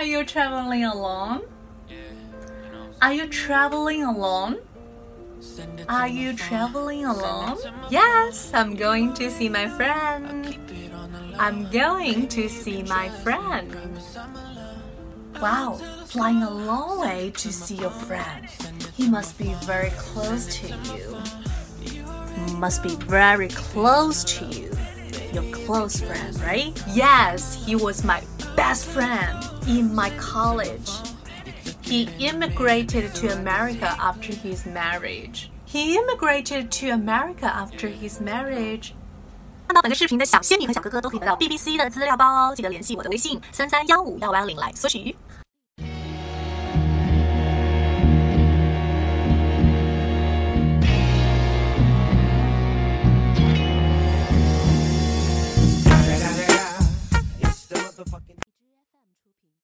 Are you traveling alone? Are you traveling alone? Are you traveling alone? Yes, I'm going to see my friend. I'm going to see my friend. Wow, flying a long way to see your friend. He must be very close to you. Must be very close to you Your close friend, right? Yes, he was my best friend in my college. He immigrated to America after his marriage. He immigrated to America after his marriage. 看到本个视频的小仙女和小哥哥都可以得到 BBC 的资料包哦，记得联系我的微信三三幺五幺五幺零来索取。